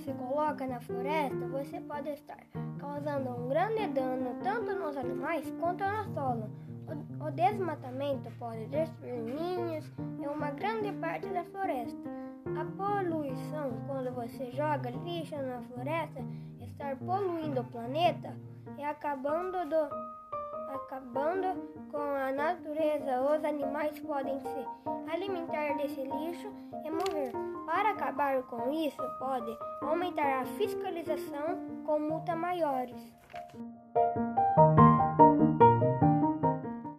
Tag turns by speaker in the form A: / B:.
A: você coloca na floresta, você pode estar causando um grande dano tanto nos animais quanto no solo. O, o desmatamento pode destruir ninhos e uma grande parte da floresta. A poluição, quando você joga lixo na floresta, está poluindo o planeta e acabando do acabando com a natureza. Os animais podem se alimentar desse lixo e morrer. Para acabar com isso, pode aumentar a fiscalização com multas maiores.